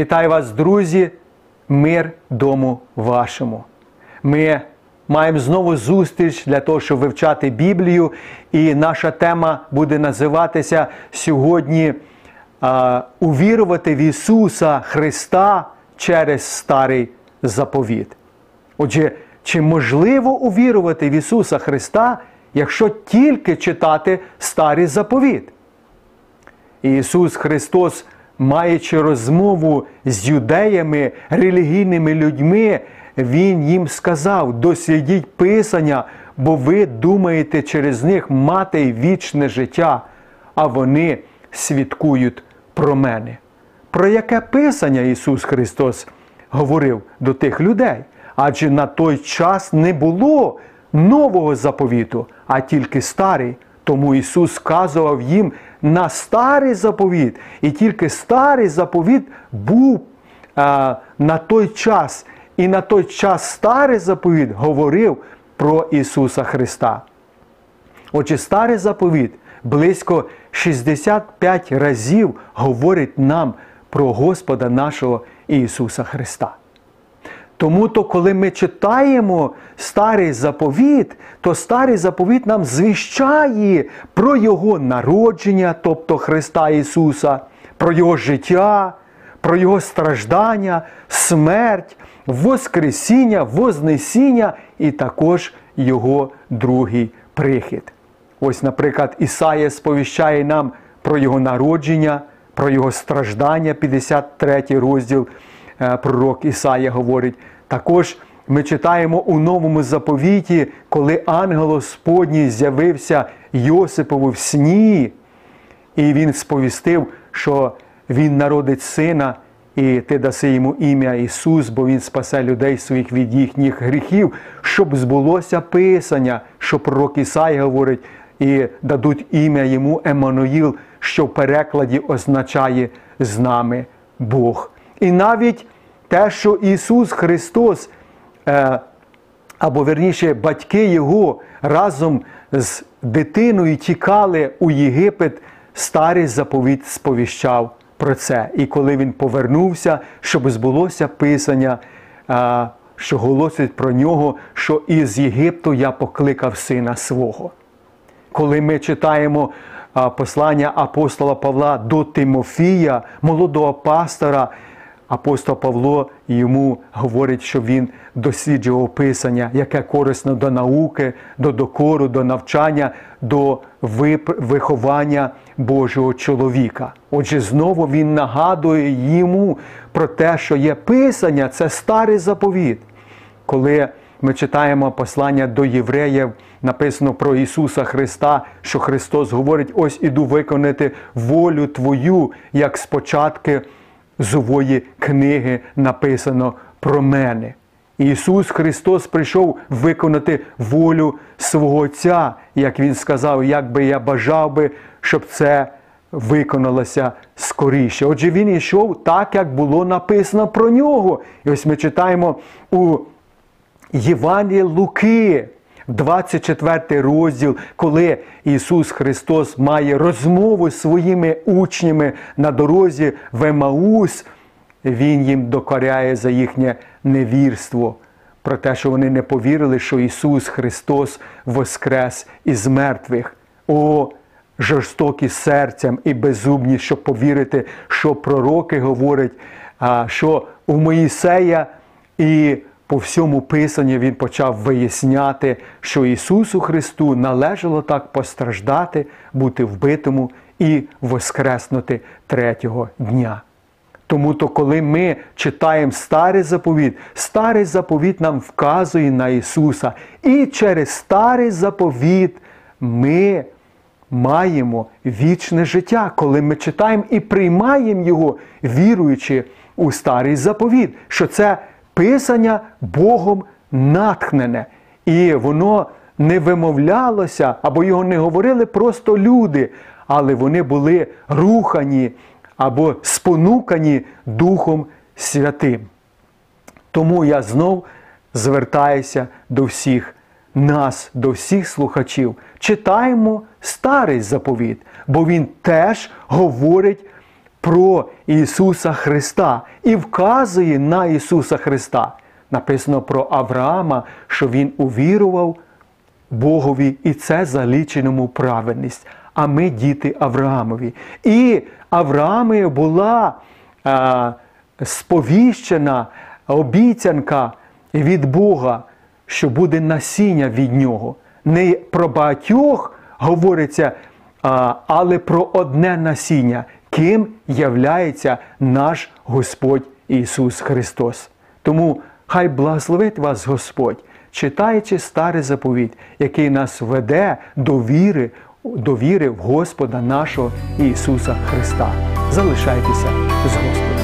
Вітаю вас, друзі! Мир дому вашому. Ми маємо знову зустріч для того, щоб вивчати Біблію. І наша тема буде називатися сьогодні Увірувати в Ісуса Христа через Старий заповіт. Отже, чи можливо увірувати в Ісуса Христа, якщо тільки читати Старий заповіт? Ісус Христос, маючи розмову з юдеями, релігійними людьми, Він їм сказав: дослідіть Писання, бо ви думаєте через них мати вічне життя, а вони свідкують про мене. Про яке Писання Ісус Христос говорив до тих людей? Адже на той час не було нового заповіту, а тільки старий. Тому Ісус сказував їм на старий заповіт. І тільки старий заповіт був а, на той час. І на той час старий заповіт говорив про Ісуса Христа. Отже, старий заповіт близько 65 разів говорить нам про Господа нашого Ісуса Христа. Тому то, коли ми читаємо старий заповіт, то старий заповіт нам звіщає про Його народження, тобто Христа Ісуса, про Його життя, про Його страждання, смерть, Воскресіння, Вознесіння і також Його другий прихід. Ось, наприклад, Ісая сповіщає нам про Його народження, про Його страждання, 53 розділ. Пророк Ісая говорить. Також ми читаємо у новому заповіті, коли ангел Господній з'явився Йосипову в сні, і він сповістив, що Він народить сина, і ти даси йому ім'я Ісус, бо Він спасе людей своїх від їхніх гріхів, щоб збулося Писання, що пророк Ісай говорить, і дадуть ім'я йому Еммануїл, що в перекладі означає з нами Бог. І навіть те, що Ісус Христос, е, або верніше, батьки Його разом з дитиною тікали у Єгипет, старий заповіт сповіщав про це. І коли він повернувся, щоб збулося Писання, е, що голосить про нього, що із Єгипту я покликав сина свого. Коли ми читаємо послання апостола Павла до Тимофія, молодого пастора, апостол Павло йому говорить, що він досліджував Писання, яке корисно до науки, до докору, до навчання, до виховання Божого чоловіка. Отже, знову він нагадує йому про те, що є Писання, це старий заповіт. Коли ми читаємо послання до євреїв, написано про Ісуса Христа, що Христос говорить: ось іду виконати волю Твою, як спочатку зової книги написано про мене. Ісус Христос прийшов виконати волю свого Отця, як Він сказав, як би я бажав би, щоб це виконалося скоріше. Отже, Він йшов так, як було написано про нього. І ось ми читаємо у Євангелії Луки. 24 розділ, коли Ісус Христос має розмову з своїми учнями на дорозі в Емаус, Він їм докоряє за їхнє невірство, про те, що вони не повірили, що Ісус Христос воскрес із мертвих. О, жорстокі серцем і безумні, щоб повірити, що пророки говорять, що у Моїсея і по всьому Писанню він почав виясняти, що Ісусу Христу належало так постраждати, бути вбитому і воскреснути третього дня. Тому то, коли ми читаємо старий заповіт, старий заповіт нам вказує на Ісуса. І через старий заповіт ми маємо вічне життя, коли ми читаємо і приймаємо Його, віруючи у старий заповіт, що це Писання Богом натхнене. І воно не вимовлялося, або його не говорили просто люди, але вони були рухані або спонукані Духом Святим. Тому я знов звертаюся до всіх нас, до всіх слухачів. Читаємо старий заповіт, бо він теж говорить про Ісуса Христа і вказує на Ісуса Христа. Написано про Авраама, що Він увірував Богові, і це заліченому праведність. А ми діти Авраамові. І Авраамі була а, сповіщена обіцянка від Бога, що буде насіння від нього. Не про багатьох говориться, а, але про одне насіння, ким являється наш Господь Ісус Христос. Тому хай благословить вас Господь, читаючи старий заповідь, який нас веде до віри, до віри в Господа нашого Ісуса Христа. Залишайтеся з Господом.